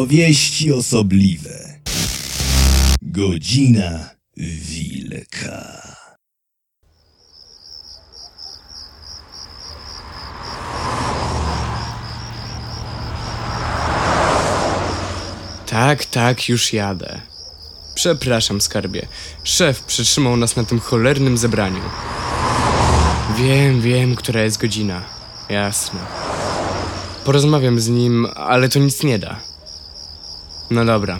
Opowieści osobliwe. Godzina Wilka. Tak, tak, już jadę. Przepraszam, skarbie. Szef przytrzymał nas na tym cholernym zebraniu. Wiem, wiem, która jest godzina. Jasne. Porozmawiam z nim, ale to nic nie da. No dobra,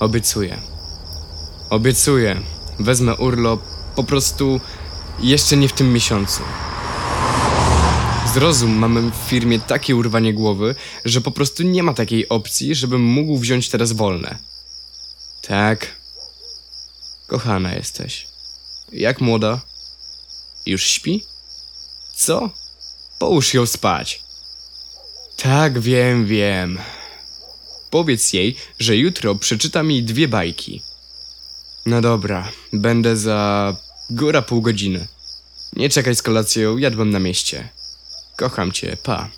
obiecuję. Obiecuję. Wezmę urlop po prostu jeszcze nie w tym miesiącu. Zrozum, mamy w firmie takie urwanie głowy, że po prostu nie ma takiej opcji, żebym mógł wziąć teraz wolne. Tak. Kochana jesteś. Jak młoda? Już śpi? Co? Połóż ją spać. Tak, wiem, wiem. Powiedz jej, że jutro przeczyta mi dwie bajki. No dobra, będę za góra pół godziny. Nie czekaj z kolacją, jadłem na mieście. Kocham cię, pa.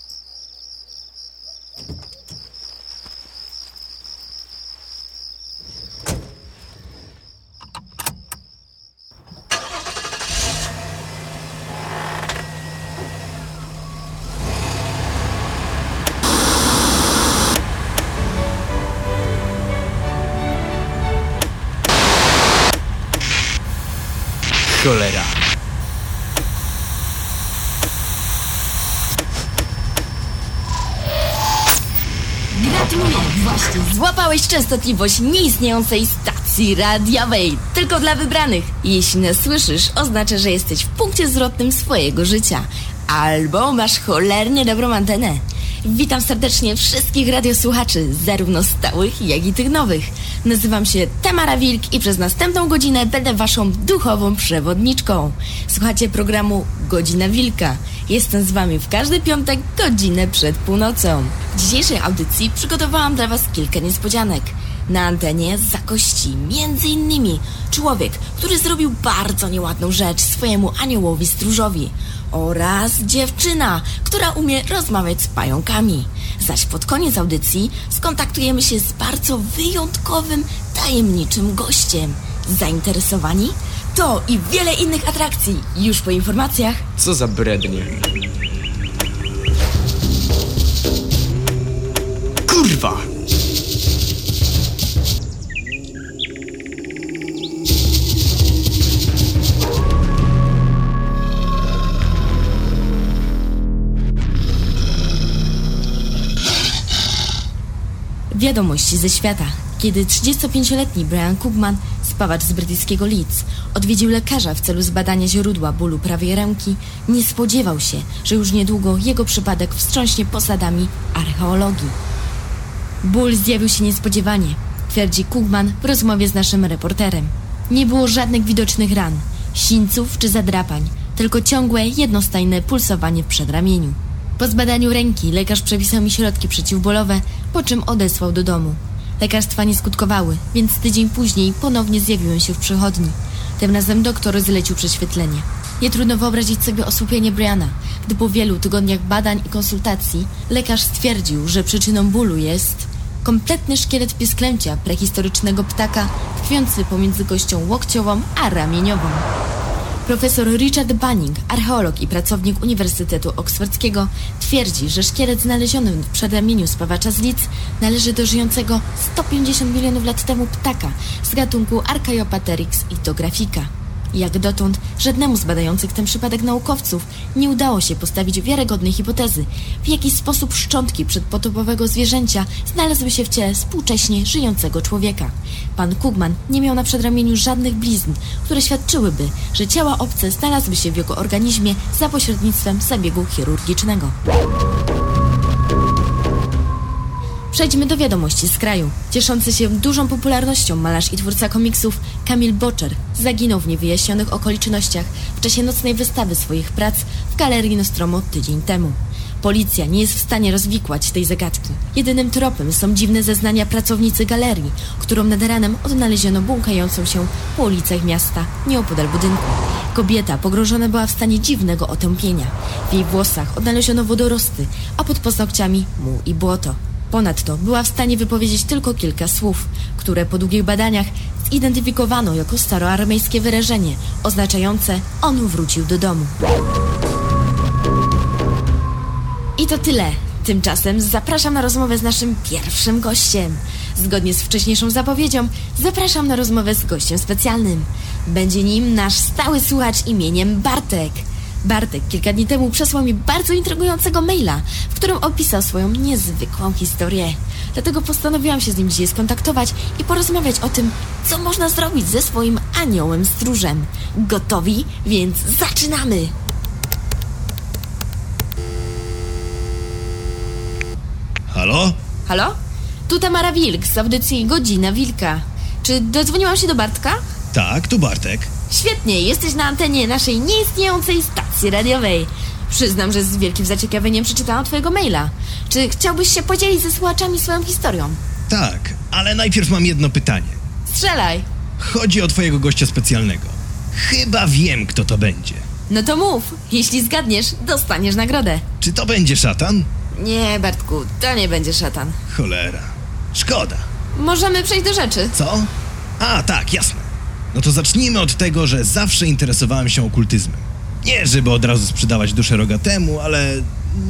Częstotliwość nieistniejącej stacji radiowej. Tylko dla wybranych. Jeśli nas słyszysz, oznacza, że jesteś w punkcie zwrotnym swojego życia. Albo masz cholernie dobrą antenę. Witam serdecznie wszystkich radiosłuchaczy, zarówno stałych, jak i tych nowych. Nazywam się Tamara Wilk i przez następną godzinę będę waszą duchową przewodniczką. Słuchacie programu Godzina Wilka. Jestem z wami w każdy piątek godzinę przed północą. W dzisiejszej audycji przygotowałam dla was kilka niespodzianek. Na antenie zakości między innymi człowiek, który zrobił bardzo nieładną rzecz swojemu aniołowi stróżowi oraz dziewczyna, która umie rozmawiać z pająkami. Zaś pod koniec audycji skontaktujemy się z bardzo wyjątkowym, tajemniczym gościem. Zainteresowani? To i wiele innych atrakcji już po informacjach. Co za brednie. Kurwa! Wiadomości ze świata. Kiedy 35-letni Brian Koopman, spawacz z brytyjskiego Leeds, odwiedził lekarza w celu zbadania źródła bólu prawej ręki, nie spodziewał się, że już niedługo jego przypadek wstrząśnie posadami archeologii. Ból zjawił się niespodziewanie, twierdzi Koopman w rozmowie z naszym reporterem. Nie było żadnych widocznych ran, sińców czy zadrapań, tylko ciągłe, jednostajne pulsowanie w przedramieniu. Po zbadaniu ręki lekarz przepisał mi środki przeciwbólowe, po czym odesłał do domu. Lekarstwa nie skutkowały, więc tydzień później ponownie zjawiłem się w przychodni. Tym razem doktor zlecił prześwietlenie. Nie trudno wyobrazić sobie osłupienie Briana, gdy po wielu tygodniach badań i konsultacji lekarz stwierdził, że przyczyną bólu jest kompletny szkielet pisklęcia prehistorycznego ptaka tkwiący pomiędzy kością łokciową a ramieniową. Profesor Richard Bunning, archeolog i pracownik Uniwersytetu Oksfordzkiego, twierdzi, że szkielet znaleziony w przedramieniu spawacza z Leeds należy do żyjącego 150 milionów lat temu ptaka z gatunku Archaeopteryx itographica. Jak dotąd żadnemu z badających ten przypadek naukowców nie udało się postawić wiarygodnej hipotezy, w jaki sposób szczątki przedpotopowego zwierzęcia znalazły się w ciele współcześnie żyjącego człowieka. Pan Kugman nie miał na przedramieniu żadnych blizn, które świadczyłyby, że ciała obce znalazły się w jego organizmie za pośrednictwem zabiegu chirurgicznego. Przejdźmy do wiadomości z kraju. Cieszący się dużą popularnością malarz i twórca komiksów Kamil Boczer zaginął w niewyjaśnionych okolicznościach w czasie nocnej wystawy swoich prac w Galerii Nostromo tydzień temu. Policja nie jest w stanie rozwikłać tej zagadki. Jedynym tropem są dziwne zeznania pracownicy galerii, którą nad ranem odnaleziono błąkającą się po ulicach miasta nieopodal budynku. Kobieta pogrążona była w stanie dziwnego otępienia. W jej włosach odnaleziono wodorosty, a pod paznokciami muł i błoto. Ponadto była w stanie wypowiedzieć tylko kilka słów, które po długich badaniach zidentyfikowano jako staroarmejskie wyrażenie oznaczające on wrócił do domu. I to tyle. Tymczasem zapraszam na rozmowę z naszym pierwszym gościem. Zgodnie z wcześniejszą zapowiedzią, zapraszam na rozmowę z gościem specjalnym. Będzie nim nasz stały słuchacz imieniem Bartek. Bartek kilka dni temu przesłał mi bardzo intrygującego maila, w którym opisał swoją niezwykłą historię. Dlatego postanowiłam się z nim dzisiaj skontaktować i porozmawiać o tym, co można zrobić ze swoim aniołem stróżem. Gotowi? Więc zaczynamy! Halo? Halo? Tu Tamara Wilk z audycji Godzina Wilka. Czy dodzwoniłam się do Bartka? Tak, tu Bartek. Świetnie, jesteś na antenie naszej nieistniejącej stacji radiowej. Przyznam, że z wielkim zaciekawieniem przeczytałam twojego maila. Czy chciałbyś się podzielić ze słuchaczami swoją historią? Tak, ale najpierw mam jedno pytanie. Strzelaj! Chodzi o twojego gościa specjalnego. Chyba wiem, kto to będzie. No to mów. Jeśli zgadniesz, dostaniesz nagrodę. Czy to będzie szatan? Nie, Bartku, to nie będzie szatan. Cholera. Szkoda. Możemy przejść do rzeczy. Co? A, tak, jasne. No to zacznijmy od tego, że zawsze interesowałem się okultyzmem. Nie, żeby od razu sprzedawać duszę rogatemu, ale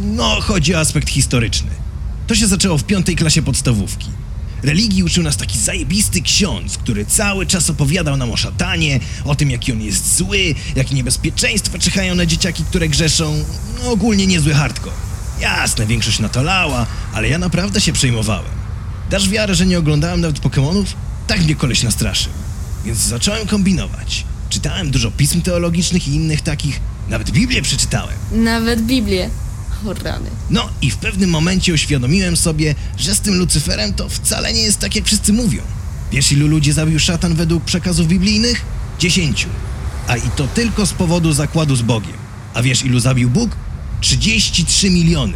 no, chodzi o aspekt historyczny. To się zaczęło w piątej klasie podstawówki. Religii uczył nas taki zajebisty ksiądz, który cały czas opowiadał nam o szatanie, o tym, jaki on jest zły, jakie niebezpieczeństwa czyhają na dzieciaki, które grzeszą. No, ogólnie niezły hardcore. Jasne, większość na to lała, ale ja naprawdę się przejmowałem. Dasz wiarę, że nie oglądałem nawet Pokémonów? Tak mnie koleś nastraszył. Więc zacząłem kombinować. Czytałem dużo pism teologicznych i innych takich. Nawet Biblię przeczytałem. Nawet Biblię. O rany. No i w pewnym momencie uświadomiłem sobie, że z tym Lucyferem to wcale nie jest tak, jak wszyscy mówią. Wiesz, ilu ludzi zabił szatan według przekazów biblijnych? Dziesięciu. A i to tylko z powodu zakładu z Bogiem. A wiesz, ilu zabił Bóg? 33 miliony.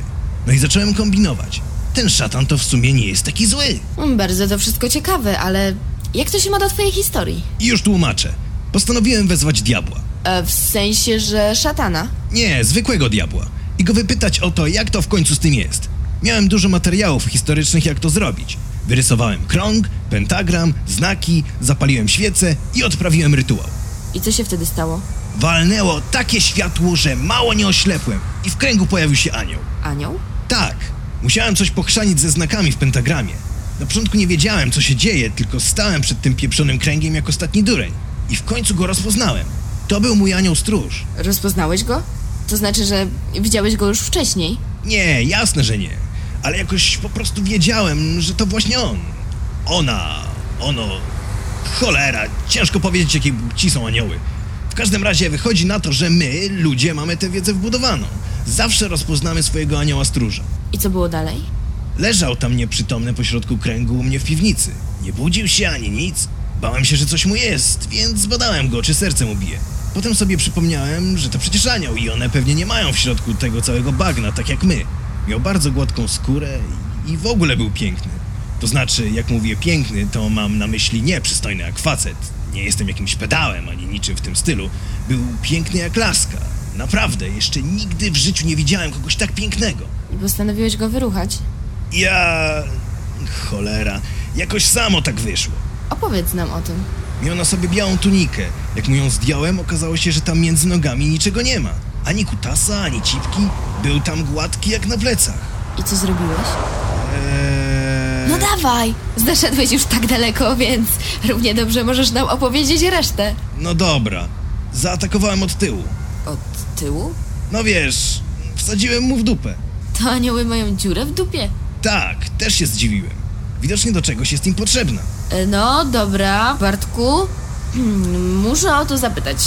No i zacząłem kombinować. Ten szatan to w sumie nie jest taki zły. Mm, Bardzo to wszystko ciekawe, ale jak to się ma do twojej historii? Już tłumaczę. Postanowiłem wezwać diabła. E, w sensie, że szatana? Nie, zwykłego diabła. I go wypytać o to, jak to w końcu z tym jest. Miałem dużo materiałów historycznych, jak to zrobić. Wyrysowałem krąg, pentagram, znaki, zapaliłem świecę i odprawiłem rytuał. I co się wtedy stało? Walnęło takie światło, że mało nie oślepłem i w kręgu pojawił się anioł. Anioł? Tak, musiałem coś pochrzanić ze znakami w pentagramie. Na początku nie wiedziałem, co się dzieje, tylko stałem przed tym pieprzonym kręgiem jak ostatni dureń. I w końcu go rozpoznałem. To był mój anioł stróż. Rozpoznałeś go? To znaczy, że widziałeś go już wcześniej? Nie, jasne, że nie. Ale jakoś po prostu wiedziałem, że to właśnie on. Ona, ono. Cholera, ciężko powiedzieć, jakie ci są anioły. W każdym razie wychodzi na to, że my, ludzie, mamy tę wiedzę wbudowaną. Zawsze rozpoznamy swojego anioła stróża. I co było dalej? Leżał tam nieprzytomny pośrodku kręgu u mnie w piwnicy. Nie budził się ani nic. Bałem się, że coś mu jest, więc zbadałem go, czy serce mu bije. Potem sobie przypomniałem, że to przecież anioł i one pewnie nie mają w środku tego całego bagna, tak jak my. Miał bardzo gładką skórę i w ogóle był piękny. To znaczy, jak mówię piękny, to mam na myśli nie przystojny jak facet. Nie jestem jakimś pedałem ani niczym w tym stylu. Był piękny jak laska. Naprawdę, jeszcze nigdy w życiu nie widziałem kogoś tak pięknego. I postanowiłeś go wyruchać? Ja. Cholera. Jakoś samo tak wyszło. Opowiedz nam o tym. Miał na sobie białą tunikę. Jak mu ją zdjąłem, okazało się, że tam między nogami niczego nie ma. Ani kutasa, ani cipki. Był tam gładki jak na plecach. I co zrobiłeś? Eee... No dawaj! Zaszedłeś już tak daleko, więc równie dobrze możesz nam opowiedzieć resztę. No dobra. Zaatakowałem od tyłu. Od tyłu? No wiesz, wsadziłem mu w dupę. To anioły mają dziurę w dupie. Tak, też się zdziwiłem. Widocznie do czegoś jest im potrzebna. E, No, dobra, Bartku. Hmm, Muszę o to zapytać.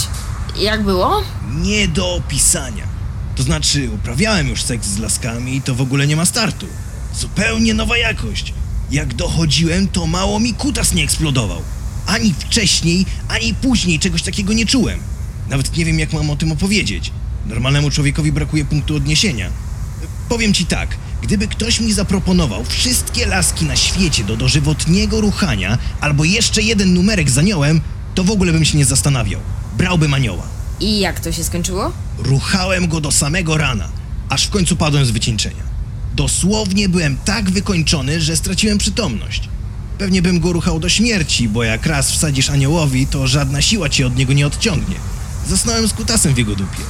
Jak było? Nie do opisania. To znaczy, uprawiałem już seks z laskami i to w ogóle nie ma startu. Zupełnie nowa jakość. Jak dochodziłem, to mało mi kutas nie eksplodował. Ani wcześniej, ani później czegoś takiego nie czułem. Nawet nie wiem, jak mam o tym opowiedzieć. Normalnemu człowiekowi brakuje punktu odniesienia. Powiem ci tak, gdyby ktoś mi zaproponował wszystkie laski na świecie do dożywotniego ruchania, albo jeszcze jeden numerek z aniołem, to w ogóle bym się nie zastanawiał. Brałbym anioła. I jak to się skończyło? Ruchałem go do samego rana, aż w końcu padłem z wycieńczenia. Dosłownie byłem tak wykończony, że straciłem przytomność. Pewnie bym go ruchał do śmierci, bo jak raz wsadzisz aniołowi, to żadna siła cię od niego nie odciągnie. Zasnąłem z kutasem w jego dupie.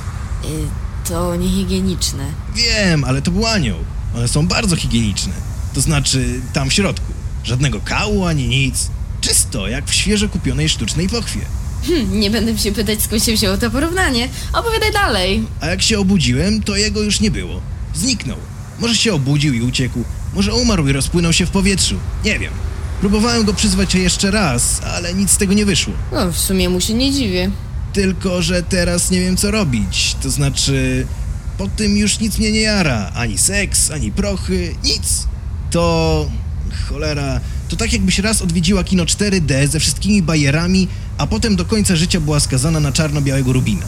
Y, to niehigieniczne. Wiem, ale to był anioł. One są bardzo higieniczne. To znaczy, tam w środku. Żadnego kału ani nic. Czysto, jak w świeżo kupionej sztucznej pochwie. Hm, nie będę się pytać, skąd się wzięło to porównanie. Opowiadaj dalej. A jak się obudziłem, to jego już nie było. Zniknął. Może się obudził i uciekł, może umarł i rozpłynął się w powietrzu. Nie wiem. Próbowałem go przyzwać jeszcze raz, ale nic z tego nie wyszło. No, w sumie mu się nie dziwię. Tylko, że teraz nie wiem co robić. To znaczy, po tym już nic mnie nie jara. Ani seks, ani prochy, nic. To. cholera. To tak jakbyś raz odwiedziła kino 4D ze wszystkimi bajerami, a potem do końca życia była skazana na czarno-białego rubina.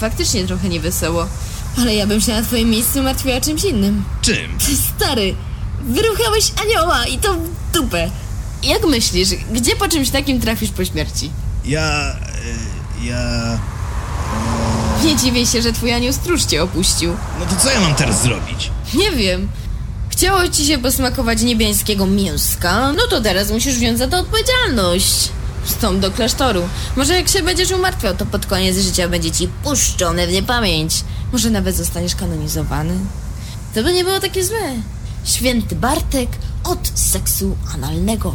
Faktycznie trochę niewesoło. Ale ja bym się na twoim miejscu martwiła czymś innym. Czym? Stary, wyruchałeś anioła i to w dupę. Jak myślisz, gdzie po czymś takim trafisz po śmierci? Ja. y, ja. Nie dziwię się, że twój anioł stróż cię opuścił. No to co ja mam teraz zrobić? Nie wiem. Chciało ci się posmakować niebiańskiego mięska, no to teraz musisz wziąć za to odpowiedzialność. Stąd do klasztoru. Może jak się będziesz umartwiał, to pod koniec życia będzie ci puszczone w niepamięć. Może nawet zostaniesz kanonizowany. To by nie było takie złe. Święty Bartek od seksu analnego.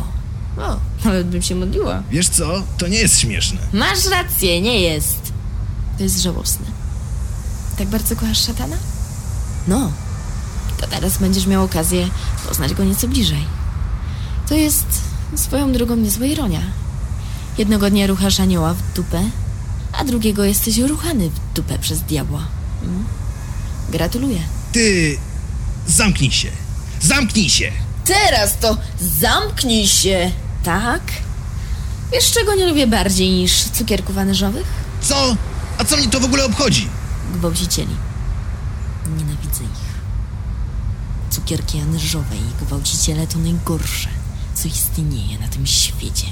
O, nawet bym się modliła. Wiesz co? To nie jest śmieszne. Masz rację, nie jest. To jest żałosne. Tak bardzo kochasz szatana? No, to teraz będziesz miał okazję poznać go nieco bliżej. To jest swoją drogą niezła ironia. Jednego dnia ruchasz anioła w dupę, a drugiego jesteś ruchany w dupę przez diabła. Mm. Gratuluję. Ty. zamknij się. Zamknij się! Teraz to zamknij się! Tak? Wiesz, czego nie lubię bardziej niż cukierków anyżowych? Co? A co mnie to w ogóle obchodzi? Gwałcicieli. Nienawidzę ich. Cukierki anyżowe i gwałciciele to najgorsze, co istnieje na tym świecie.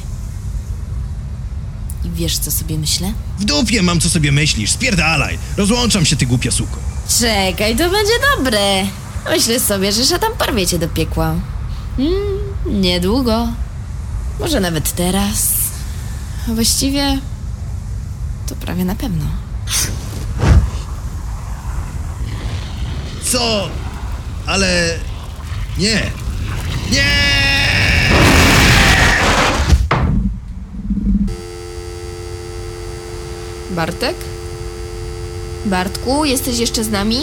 I wiesz, co sobie myślę? W dupie mam co sobie myślisz, spierdalaj! Rozłączam się, ty głupia suko. Czekaj, to będzie dobre. Myślę sobie, że szatan porwie cię do piekła. Mm, niedługo. Może nawet teraz. A właściwie to prawie na pewno. Co? Ale... Nie. Nie! Bartek? Bartku, jesteś jeszcze z nami?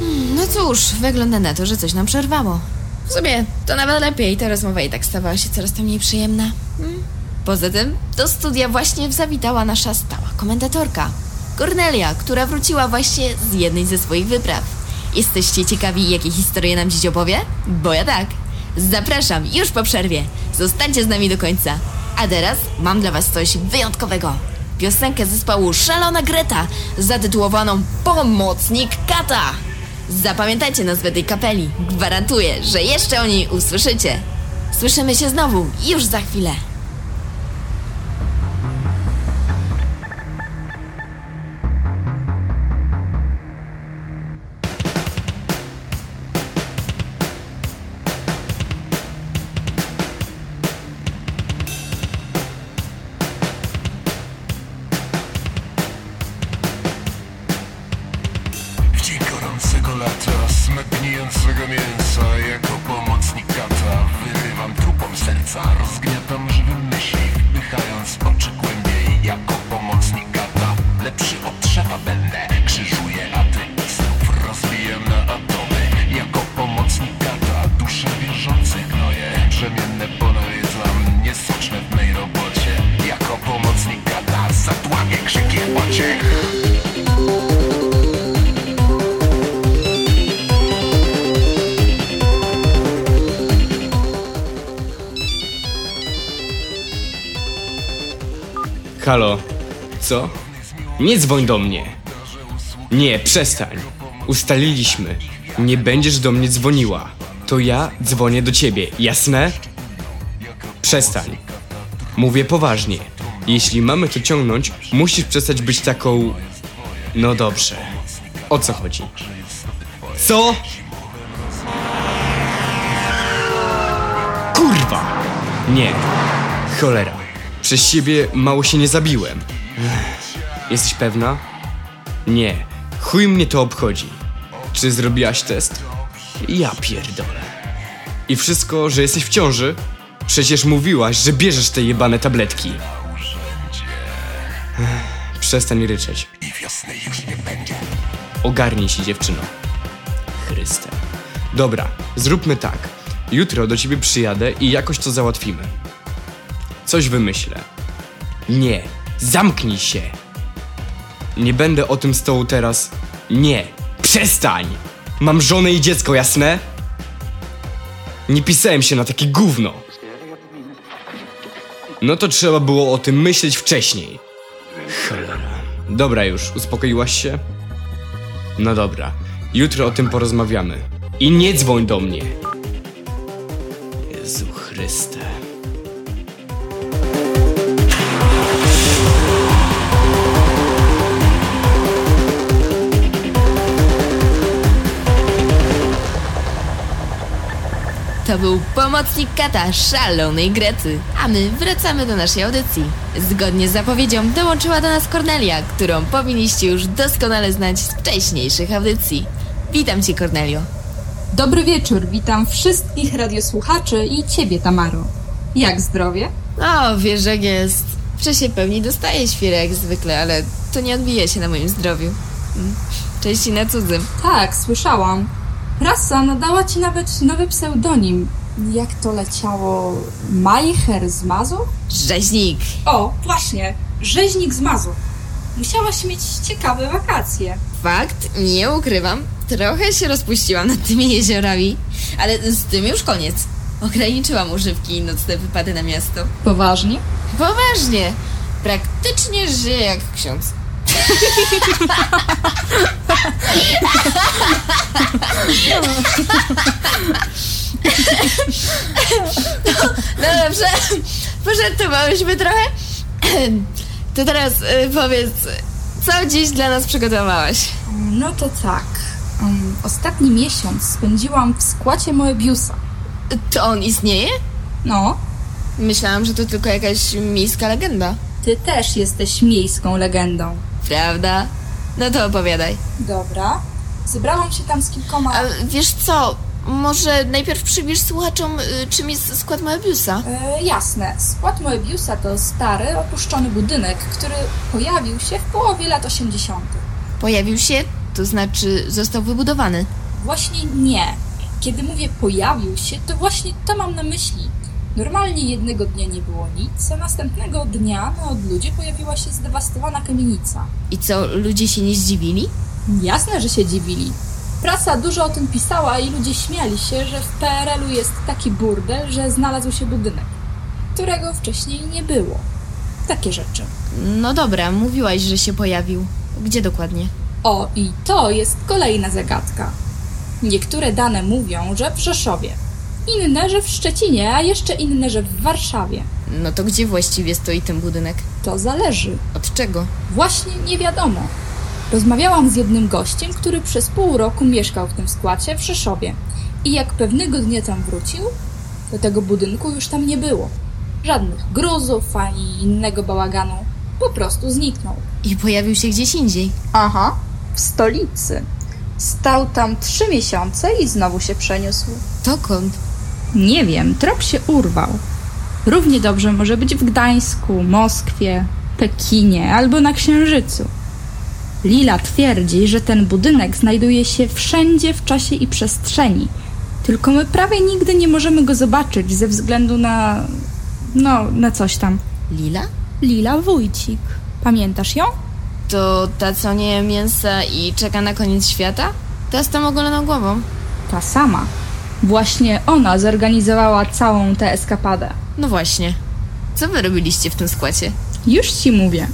Hmm, No cóż, wygląda na to, że coś nam przerwało. W sumie, to nawet lepiej, ta rozmowa i tak stawała się coraz to mniej przyjemna. Poza tym, do studia właśnie zawitała nasza stała komentatorka, Cornelia, która wróciła właśnie z jednej ze swoich wypraw. Jesteście ciekawi, jakie historie nam dziś opowie? Bo ja tak. Zapraszam już po przerwie. Zostańcie z nami do końca. A teraz mam dla was coś wyjątkowego. Piosenkę zespołu Szalona Greta, zatytułowaną Pomocnik Kata. Zapamiętajcie nazwę tej kapeli. Gwarantuję, że jeszcze o niej usłyszycie. Słyszymy się znowu już za chwilę. co? Nie dzwoń do mnie. Nie, przestań. Ustaliliśmy. Nie będziesz do mnie dzwoniła. To ja dzwonię do ciebie, jasne? Przestań. Mówię poważnie. Jeśli mamy to ciągnąć, musisz przestać być taką. No dobrze. O co chodzi? Co? Kurwa! Nie. Cholera. Przez siebie mało się nie zabiłem. Jesteś pewna? Nie. Chuj mnie to obchodzi. Czy zrobiłaś test? Ja pierdolę. I wszystko, że jesteś w ciąży? Przecież mówiłaś, że bierzesz te jebane tabletki. Przestań ryczeć. I wiosny już nie będzie. Ogarnij się, dziewczyno. Chryste. Dobra, zróbmy tak. Jutro do ciebie przyjadę i jakoś to załatwimy. Coś wymyślę. Nie, zamknij się. Nie będę o tym tobą teraz. Nie, przestań! Mam żonę i dziecko, jasne? Nie pisałem się na takie gówno. No to trzeba było o tym myśleć wcześniej. Cholera. Dobra już, uspokoiłaś się? No dobra, jutro o tym porozmawiamy. I nie dzwoń do mnie. Jezu Chryste. To był pomocnik kata szalonej Grecy. A my wracamy do naszej audycji. Zgodnie z zapowiedzią dołączyła do nas Kornelia, którą powinniście już doskonale znać z wcześniejszych audycji. Witam cię, Kornelio. Dobry wieczór, witam wszystkich radiosłuchaczy i ciebie, Tamaro. Jak zdrowie? O, wiesz jak jest. W czasie pełni dostaję świrę jak zwykle, ale to nie odbija się na moim zdrowiu. Mm, Części na cudzym. Tak, słyszałam. Prasa nadała ci nawet nowy pseudonim. Jak to leciało? Majcher z Mazur? Rzeźnik. O, właśnie, rzeźnik z Mazur. Musiałaś mieć ciekawe wakacje. Fakt, nie ukrywam, trochę się rozpuściłam nad tymi jeziorami, ale z tym już koniec. Ograniczyłam używki i nocne wypady na miasto. Poważnie? Poważnie, praktycznie żyję jak ksiądz. No dobrze, pożartowałyśmy trochę. To teraz y, powiedz, co dziś dla nas przygotowałaś? No to tak. Um, ostatni miesiąc spędziłam w składzie Moebiusa. To on istnieje? No, Myślałam, że to tylko jakaś miejska legenda. ty też jesteś miejską legendą. Prawda? No to opowiadaj. Dobra. Zebrałam się tam z kilkoma... A wiesz co? Może najpierw przybliż słuchaczom, y, czym jest skład Moebiusa? E, jasne. Skład Moebiusa to stary, opuszczony budynek, który pojawił się w połowie lat 80. Pojawił się, to znaczy został wybudowany. Właśnie nie. Kiedy mówię pojawił się, to właśnie to mam na myśli. Normalnie jednego dnia nie było nic, a następnego dnia na odludzie pojawiła się zdewastowana kamienica. I co, ludzie się nie zdziwili? Jasne, że się dziwili. Prasa dużo o tym pisała i ludzie śmiali się, że w PRL-u jest taki burdel, że znalazł się budynek, którego wcześniej nie było. Takie rzeczy. No dobra, mówiłaś, że się pojawił. Gdzie dokładnie? O, i to jest kolejna zagadka. Niektóre dane mówią, że w Rzeszowie, inne, że w Szczecinie, a jeszcze inne, że w Warszawie. No to gdzie właściwie stoi ten budynek? To zależy. Od czego? Właśnie nie wiadomo. Rozmawiałam z jednym gościem, który przez pół roku mieszkał w tym składzie w Rzeszowie. I jak pewnego dnia tam wrócił, to tego budynku już tam nie było. Żadnych gruzów ani innego bałaganu. Po prostu zniknął. I pojawił się gdzieś indziej. Aha, w stolicy. Stał tam trzy miesiące i znowu się przeniósł. Dokąd? Nie wiem, trop się urwał. Równie dobrze może być w Gdańsku, Moskwie, Pekinie albo na Księżycu. Lila twierdzi, że ten budynek znajduje się wszędzie w czasie i przestrzeni. Tylko my prawie nigdy nie możemy go zobaczyć ze względu na. no, na coś tam. Lila? Lila Wójcik. Pamiętasz ją? To ta, co nie je mięsa i czeka na koniec świata? Ta z tą ogoloną głową. Ta sama. Właśnie ona zorganizowała całą tę eskapadę. No właśnie. Co wy robiliście w tym składzie? Już ci mówię.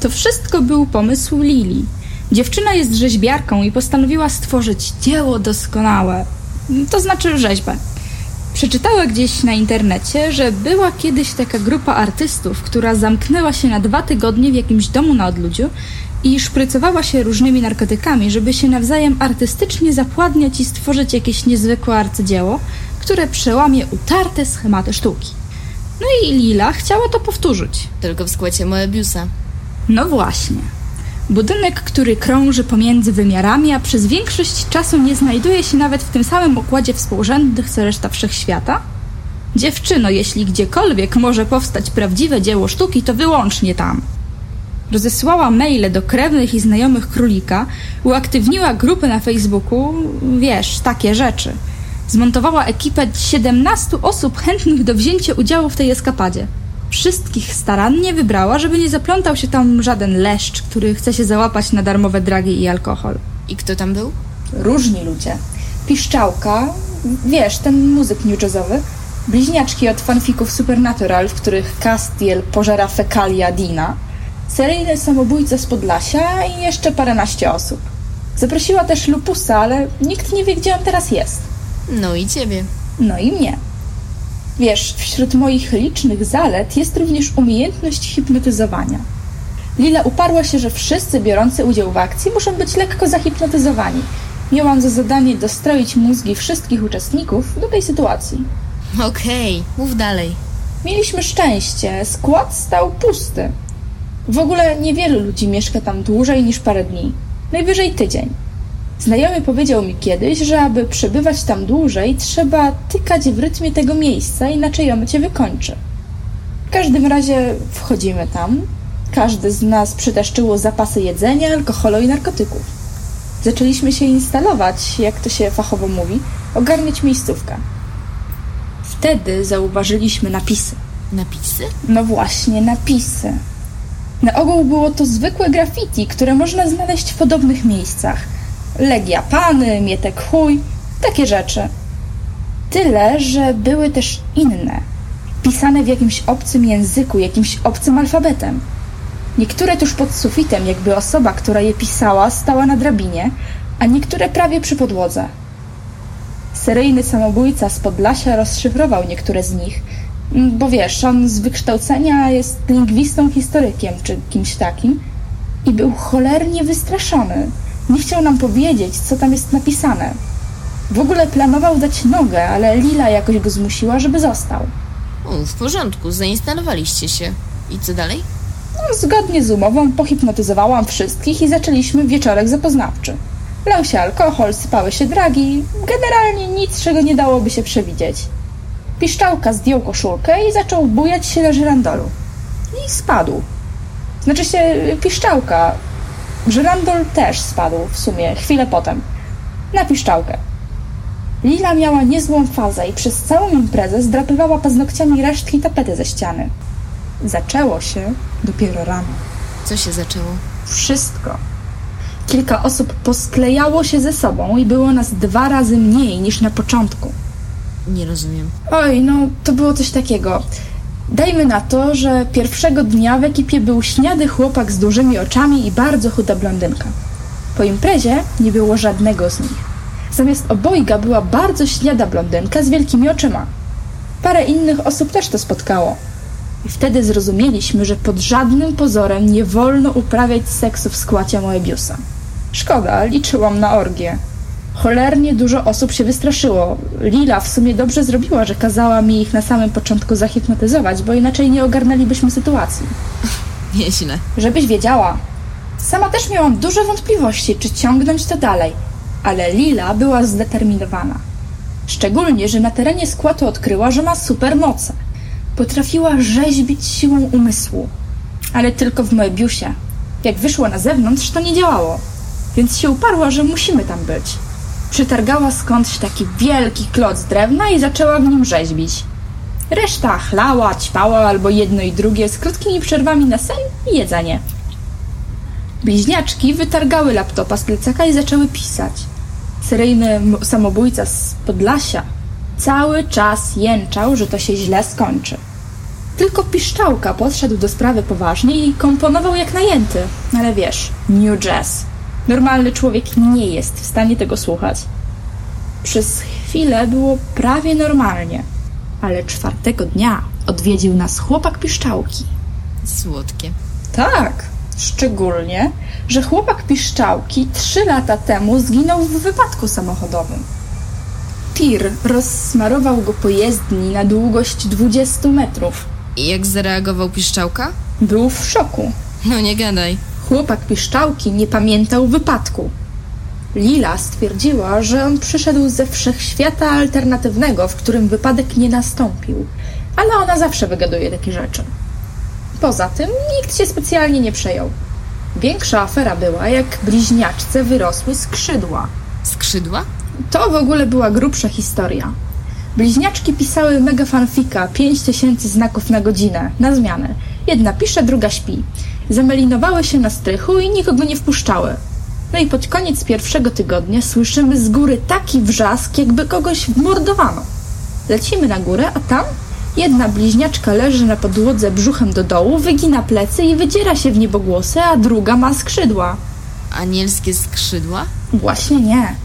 To wszystko był pomysł Lili. Dziewczyna jest rzeźbiarką i postanowiła stworzyć dzieło doskonałe. To znaczy rzeźbę. Przeczytała gdzieś na internecie, że była kiedyś taka grupa artystów, która zamknęła się na dwa tygodnie w jakimś domu na odludziu i szprycowała się różnymi narkotykami, żeby się nawzajem artystycznie zapładniać i stworzyć jakieś niezwykłe arcydzieło, które przełamie utarte schematy sztuki. No i Lila chciała to powtórzyć. Tylko w składzie Moebiusa. No właśnie. Budynek, który krąży pomiędzy wymiarami, a przez większość czasu nie znajduje się nawet w tym samym układzie współrzędnych co reszta wszechświata? Dziewczyno, jeśli gdziekolwiek może powstać prawdziwe dzieło sztuki, to wyłącznie tam. Rozesłała maile do krewnych i znajomych królika, uaktywniła grupę na Facebooku, wiesz, takie rzeczy. Zmontowała ekipę 17 osób chętnych do wzięcia udziału w tej eskapadzie. Wszystkich starannie wybrała, żeby nie zaplątał się tam żaden leszcz, który chce się załapać na darmowe dragi i alkohol. I kto tam był? Różni ludzie. Piszczałka, wiesz, ten muzyk new jazzowy, bliźniaczki od fanfików Supernatural, w których Castiel pożera fekalia Dina, seryjny samobójca z Podlasia i jeszcze paręnaście osób. Zaprosiła też Lupusa, ale nikt nie wie, gdzie on teraz jest. No i ciebie. No i mnie. Wiesz, wśród moich licznych zalet jest również umiejętność hipnotyzowania. Lila uparła się, że wszyscy biorący udział w akcji muszą być lekko zahipnotyzowani. Miałam za zadanie dostroić mózgi wszystkich uczestników do tej sytuacji. Okej, mów dalej. Mieliśmy szczęście, skład stał pusty. W ogóle niewielu ludzi mieszka tam dłużej niż parę dni, najwyżej tydzień. Znajomy powiedział mi kiedyś, że aby przebywać tam dłużej, trzeba tykać w rytmie tego miejsca, inaczej ono cię wykończy. W każdym razie wchodzimy tam. Każdy z nas przytaszczyło zapasy jedzenia, alkoholu i narkotyków. Zaczęliśmy się instalować, jak to się fachowo mówi, ogarniać miejscówkę. Wtedy zauważyliśmy napisy. Napisy? No właśnie, napisy. Na ogół było to zwykłe graffiti, które można znaleźć w podobnych miejscach. Legia Pany, Mietek Chuj, takie rzeczy. Tyle, że były też inne. Pisane w jakimś obcym języku, jakimś obcym alfabetem. Niektóre tuż pod sufitem, jakby osoba, która je pisała, stała na drabinie, a niektóre prawie przy podłodze. Seryjny samobójca z Podlasia rozszyfrował niektóre z nich, bo wiesz, on z wykształcenia jest lingwistą, historykiem czy kimś takim i był cholernie wystraszony. Nie chciał nam powiedzieć, co tam jest napisane. W ogóle planował dać nogę, ale Lila jakoś go zmusiła, żeby został. W porządku, zainstalowaliście się. I co dalej? No, zgodnie z umową pohipnotyzowałam wszystkich i zaczęliśmy wieczorek zapoznawczy. Lał się alkohol, sypały się dragi, generalnie nic, czego nie dałoby się przewidzieć. Piszczałka zdjął koszulkę i zaczął bujać się na żyrandolu. I spadł. Znaczy się piszczałka. Żyrandol też spadł w sumie chwilę potem. Na piszczałkę. Lila miała niezłą fazę i przez całą imprezę zdrapywała paznokciami resztki tapety ze ściany. Zaczęło się dopiero rano. Co się zaczęło? Wszystko. Kilka osób posklejało się ze sobą i było nas dwa razy mniej niż na początku. Nie rozumiem. Oj, no to było coś takiego. Dajmy na to, że pierwszego dnia w ekipie był śniady chłopak z dużymi oczami i bardzo chuda blondynka. Po imprezie nie było żadnego z nich. Zamiast obojga była bardzo śniada blondynka z wielkimi oczyma. Parę innych osób też to spotkało. I wtedy zrozumieliśmy, że pod żadnym pozorem nie wolno uprawiać seksu w składzie Moebiusa. Szkoda, liczyłam na orgię. Cholernie dużo osób się wystraszyło. Lila w sumie dobrze zrobiła, że kazała mi ich na samym początku zahipnotyzować, bo inaczej nie ogarnęlibyśmy sytuacji. Nieźle. Żebyś wiedziała. Sama też miałam duże wątpliwości, czy ciągnąć to dalej, ale Lila była zdeterminowana. Szczególnie, że na terenie składu odkryła, że ma supermoce. Potrafiła rzeźbić siłą umysłu, ale tylko w Moebiusie. Jak wyszła na zewnątrz, to nie działało, więc się uparła, że musimy tam być. Przytargała skądś taki wielki kloc drewna i zaczęła w nim rzeźbić. Reszta chlała, ćpała albo jedno i drugie z krótkimi przerwami na sen i jedzenie. Bliźniaczki wytargały laptopa z plecaka i zaczęły pisać. Seryjny samobójca z Podlasia cały czas jęczał, że to się źle skończy. Tylko piszczałka podszedł do sprawy poważnie i komponował jak najęty. Ale wiesz, New Jazz. Normalny człowiek nie jest w stanie tego słuchać. Przez chwilę było prawie normalnie, ale czwartego dnia odwiedził nas chłopak piszczałki. Słodkie. Tak, szczególnie, że chłopak piszczałki trzy lata temu zginął w wypadku samochodowym. Tir rozsmarował go po jezdni na długość 20 metrów. I jak zareagował piszczałka? Był w szoku. No nie gadaj. Chłopak piszczałki nie pamiętał wypadku. Lila stwierdziła, że on przyszedł ze wszechświata alternatywnego, w którym wypadek nie nastąpił, ale ona zawsze wygaduje takie rzeczy. Poza tym nikt się specjalnie nie przejął. Większa afera była, jak bliźniaczce wyrosły skrzydła. Skrzydła? To w ogóle była grubsza historia. Bliźniaczki pisały mega fanfika, 5000 znaków na godzinę, na zmianę. Jedna pisze, druga śpi. Zamelinowały się na strychu i nikogo nie wpuszczały. No i pod koniec pierwszego tygodnia słyszymy z góry taki wrzask, jakby kogoś wmordowano. Lecimy na górę, a tam jedna bliźniaczka leży na podłodze brzuchem do dołu, wygina plecy i wydziera się w niebogłosy, a druga ma skrzydła. Anielskie skrzydła? Właśnie nie.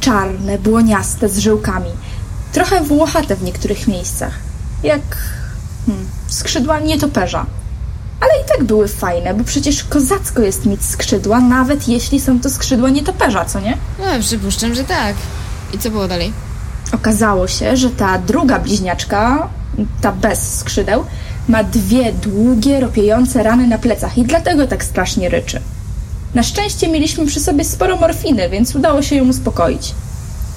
Czarne, błoniaste z żyłkami. Trochę włochate w niektórych miejscach. Jak hmm, skrzydła nietoperza. Ale i tak były fajne, bo przecież kozacko jest mieć skrzydła, nawet jeśli są to skrzydła nietoperza, co nie? No, przypuszczam, że tak. I co było dalej? Okazało się, że ta druga bliźniaczka, ta bez skrzydeł, ma dwie długie, ropiejące rany na plecach i dlatego tak strasznie ryczy. Na szczęście mieliśmy przy sobie sporo morfiny, więc udało się ją uspokoić.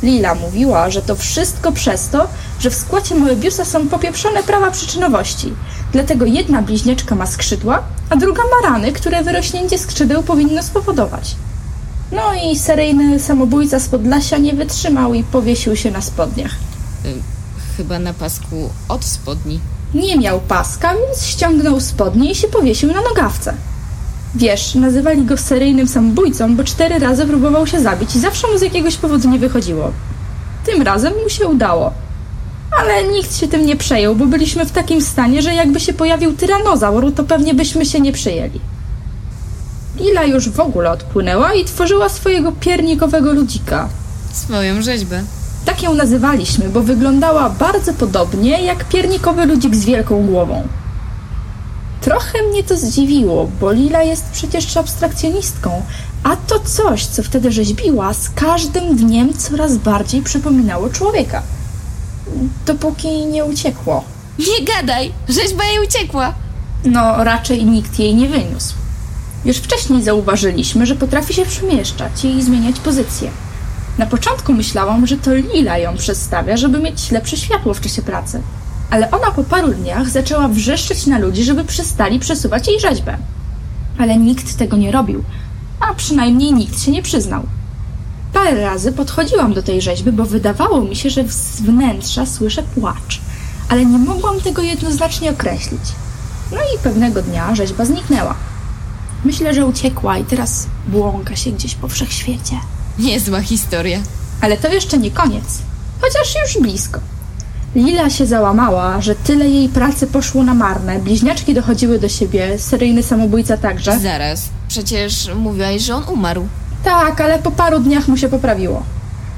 Lila mówiła, że to wszystko przez to, że w składzie Moebiusa są popieprzone prawa przyczynowości. Dlatego jedna bliźniaczka ma skrzydła, a druga ma rany, które wyrośnięcie skrzydeł powinno spowodować. No i seryjny samobójca z Podlasia nie wytrzymał i powiesił się na spodniach. Chyba na pasku od spodni. Nie miał paska, więc ściągnął spodnie i się powiesił na nogawce. Wiesz, nazywali go seryjnym samobójcą, bo cztery razy próbował się zabić i zawsze mu z jakiegoś powodu nie wychodziło. Tym razem mu się udało. Ale nikt się tym nie przejął, bo byliśmy w takim stanie, że jakby się pojawił tyranozaur, to pewnie byśmy się nie przyjęli. Lila już w ogóle odpłynęła i tworzyła swojego piernikowego ludzika. Swoją rzeźbę. Tak ją nazywaliśmy, bo wyglądała bardzo podobnie jak piernikowy ludzik z wielką głową. Trochę mnie to zdziwiło, bo Lila jest przecież abstrakcjonistką, a to coś, co wtedy rzeźbiła, z każdym dniem coraz bardziej przypominało człowieka. Dopóki nie uciekło. Nie gadaj! Rzeźba jej uciekła! No, raczej nikt jej nie wyniósł. Już wcześniej zauważyliśmy, że potrafi się przemieszczać i zmieniać pozycję. Na początku myślałam, że to Lila ją przestawia, żeby mieć lepsze światło w czasie pracy. Ale ona po paru dniach zaczęła wrzeszczeć na ludzi, żeby przestali przesuwać jej rzeźbę. Ale nikt tego nie robił, a przynajmniej nikt się nie przyznał. Parę razy podchodziłam do tej rzeźby, bo wydawało mi się, że z wnętrza słyszę płacz, ale nie mogłam tego jednoznacznie określić. No i pewnego dnia rzeźba zniknęła. Myślę, że uciekła i teraz błąka się gdzieś po wszechświecie. Niezła historia. Ale to jeszcze nie koniec, chociaż już blisko. Lila się załamała, że tyle jej pracy poszło na marne. Bliźniaczki dochodziły do siebie, seryjny samobójca także. Zaraz. Przecież mówiłaś, że on umarł. Tak, ale po paru dniach mu się poprawiło.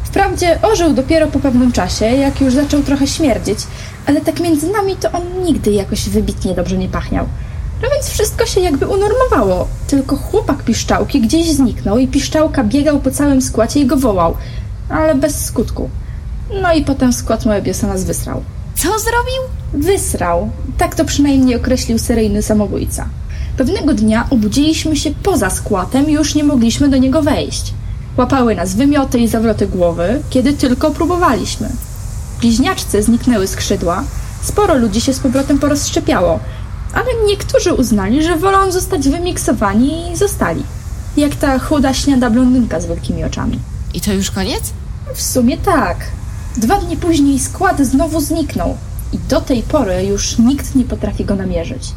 Wprawdzie ożył dopiero po pewnym czasie, jak już zaczął trochę śmierdzieć, ale tak między nami to on nigdy jakoś wybitnie dobrze nie pachniał. No więc wszystko się jakby unormowało. Tylko chłopak piszczałki gdzieś zniknął i piszczałka biegał po całym składzie i go wołał, ale bez skutku. No i potem skład Moebiusa nas wysrał. Co zrobił? Wysrał. Tak to przynajmniej określił seryjny samobójca. Pewnego dnia obudziliśmy się poza skłatem i już nie mogliśmy do niego wejść. Łapały nas wymioty i zawroty głowy, kiedy tylko próbowaliśmy. Bliźniaczce zniknęły skrzydła, sporo ludzi się z powrotem porozszczepiało, ale niektórzy uznali, że wolą zostać wymiksowani i zostali. Jak ta chuda śniada blondynka z wielkimi oczami. I to już koniec? W sumie tak. Dwa dni później skład znowu zniknął i do tej pory już nikt nie potrafi go namierzyć.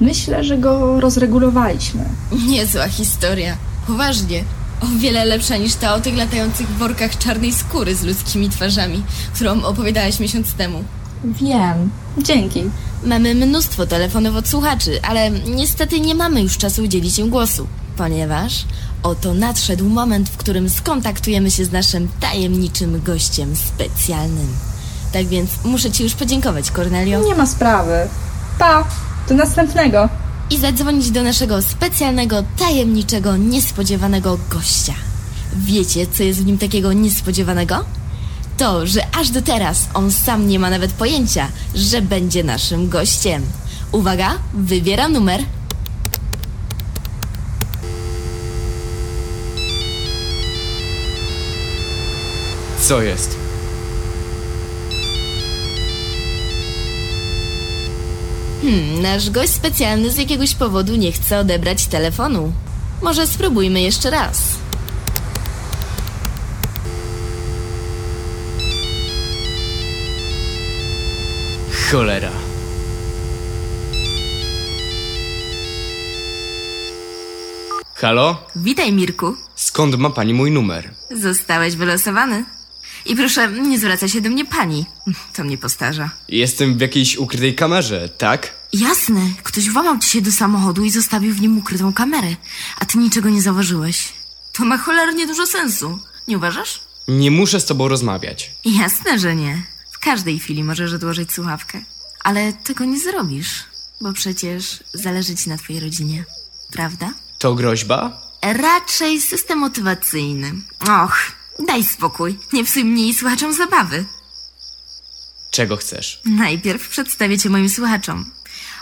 Myślę, że go rozregulowaliśmy. Niezła historia. Poważnie. O wiele lepsza niż ta o tych latających workach czarnej skóry z ludzkimi twarzami, którą opowiadałaś miesiąc temu. Wiem. Dzięki. Mamy mnóstwo telefonów od słuchaczy, ale niestety nie mamy już czasu udzielić im głosu, ponieważ oto nadszedł moment, w którym skontaktujemy się z naszym tajemniczym gościem specjalnym. Tak więc muszę Ci już podziękować, Cornelio, Nie ma sprawy. Pa! Do następnego. i zadzwonić do naszego specjalnego, tajemniczego, niespodziewanego gościa. Wiecie, co jest w nim takiego niespodziewanego? To, że aż do teraz on sam nie ma nawet pojęcia, że będzie naszym gościem. Uwaga, wybieram numer. Co jest? Nasz gość specjalny z jakiegoś powodu nie chce odebrać telefonu. Może spróbujmy jeszcze raz. Cholera. Halo? Witaj, Mirku. Skąd ma pani mój numer? Zostałeś wylosowany. I proszę, nie zwraca się do mnie pani. To mnie postarza. Jestem w jakiejś ukrytej kamerze, tak? Jasne, ktoś włamał ci się do samochodu i zostawił w nim ukrytą kamerę, a ty niczego nie zauważyłeś. To ma cholernie dużo sensu, nie uważasz? Nie muszę z tobą rozmawiać. Jasne, że nie. W każdej chwili możesz odłożyć słuchawkę. Ale tego nie zrobisz, bo przecież zależy ci na twojej rodzinie, prawda? To groźba? Raczej system motywacyjny. Och, daj spokój, nie psuj mnie i słuchaczom zabawy. Czego chcesz? Najpierw przedstawię cię moim słuchaczom.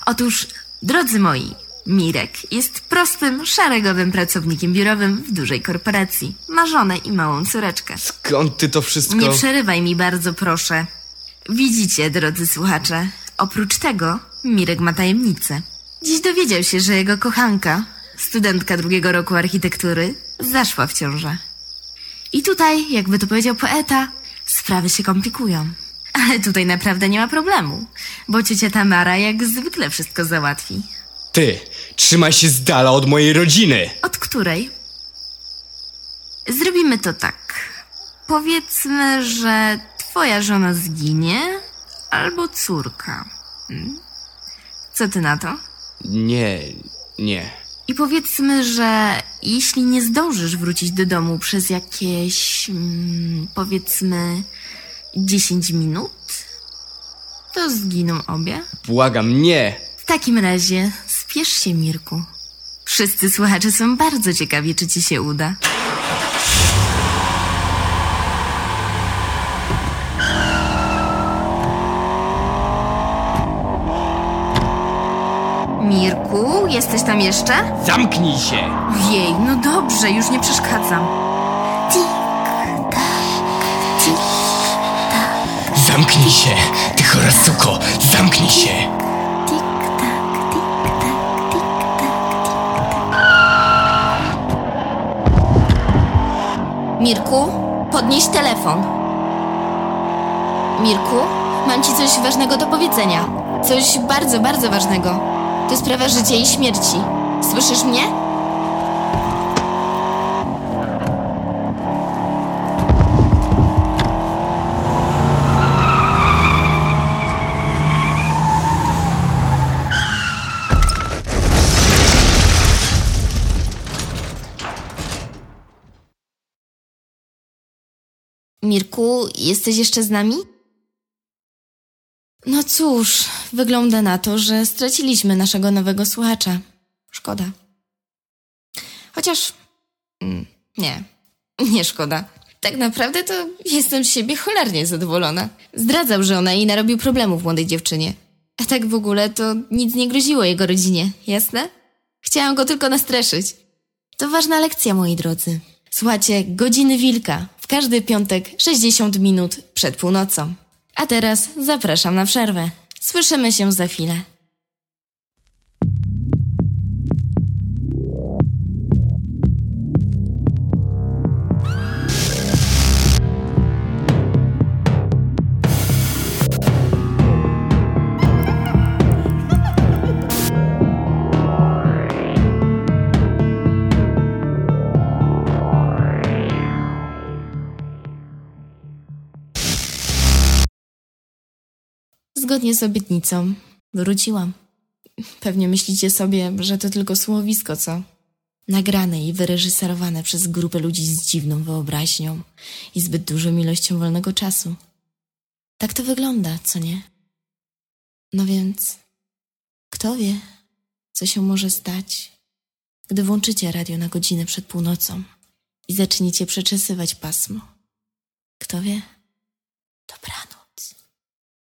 Otóż, drodzy moi, Mirek jest prostym, szeregowym pracownikiem biurowym w dużej korporacji. Ma żonę i małą córeczkę. Skąd ty to wszystko? Nie przerywaj mi bardzo, proszę. Widzicie, drodzy słuchacze, oprócz tego Mirek ma tajemnicę. Dziś dowiedział się, że jego kochanka, studentka drugiego roku architektury, zaszła w ciążę. I tutaj, jakby to powiedział poeta, sprawy się komplikują. Ale tutaj naprawdę nie ma problemu, bo ciocia Tamara jak zwykle wszystko załatwi. Ty! Trzymaj się z dala od mojej rodziny! Od której? Zrobimy to tak. Powiedzmy, że twoja żona zginie albo córka. Hmm? Co ty na to? Nie, nie. I powiedzmy, że jeśli nie zdążysz wrócić do domu przez jakieś, mm, powiedzmy, 10 minut, to zginą obie. Błagam, nie! W takim razie spiesz się, Mirku. Wszyscy słuchacze są bardzo ciekawi, czy ci się uda. Mirku, jesteś tam jeszcze? Zamknij się! Ojej, no dobrze, już nie przeszkadzam. Zamknij się! Ty chora suko! Zamknij się! Mirku, podnieś telefon. Mirku, mam ci coś ważnego do powiedzenia. Coś bardzo, bardzo ważnego. To sprawa życia i śmierci. Słyszysz mnie? Mirku, jesteś jeszcze z nami? No cóż, wygląda na to, że straciliśmy naszego nowego słuchacza. Szkoda. Chociaż. mm, Nie, nie szkoda. Tak naprawdę to jestem z siebie cholernie zadowolona. Zdradzał, że ona i narobił problemów młodej dziewczynie. A tak w ogóle to nic nie groziło jego rodzinie, jasne? Chciałam go tylko nastraszyć. To ważna lekcja, moi drodzy. Słuchajcie, Godziny Wilka w każdy piątek 60 minut przed północą. A teraz zapraszam na przerwę. Słyszymy się za chwilę. Zgodnie z obietnicą wróciłam. Pewnie myślicie sobie, że to tylko słowisko, co? Nagrane i wyreżyserowane przez grupę ludzi z dziwną wyobraźnią i zbyt dużą ilością wolnego czasu. Tak to wygląda, co nie? No więc, kto wie, co się może stać, gdy włączycie radio na godzinę przed północą i zaczniecie przeczesywać pasmo. Kto wie?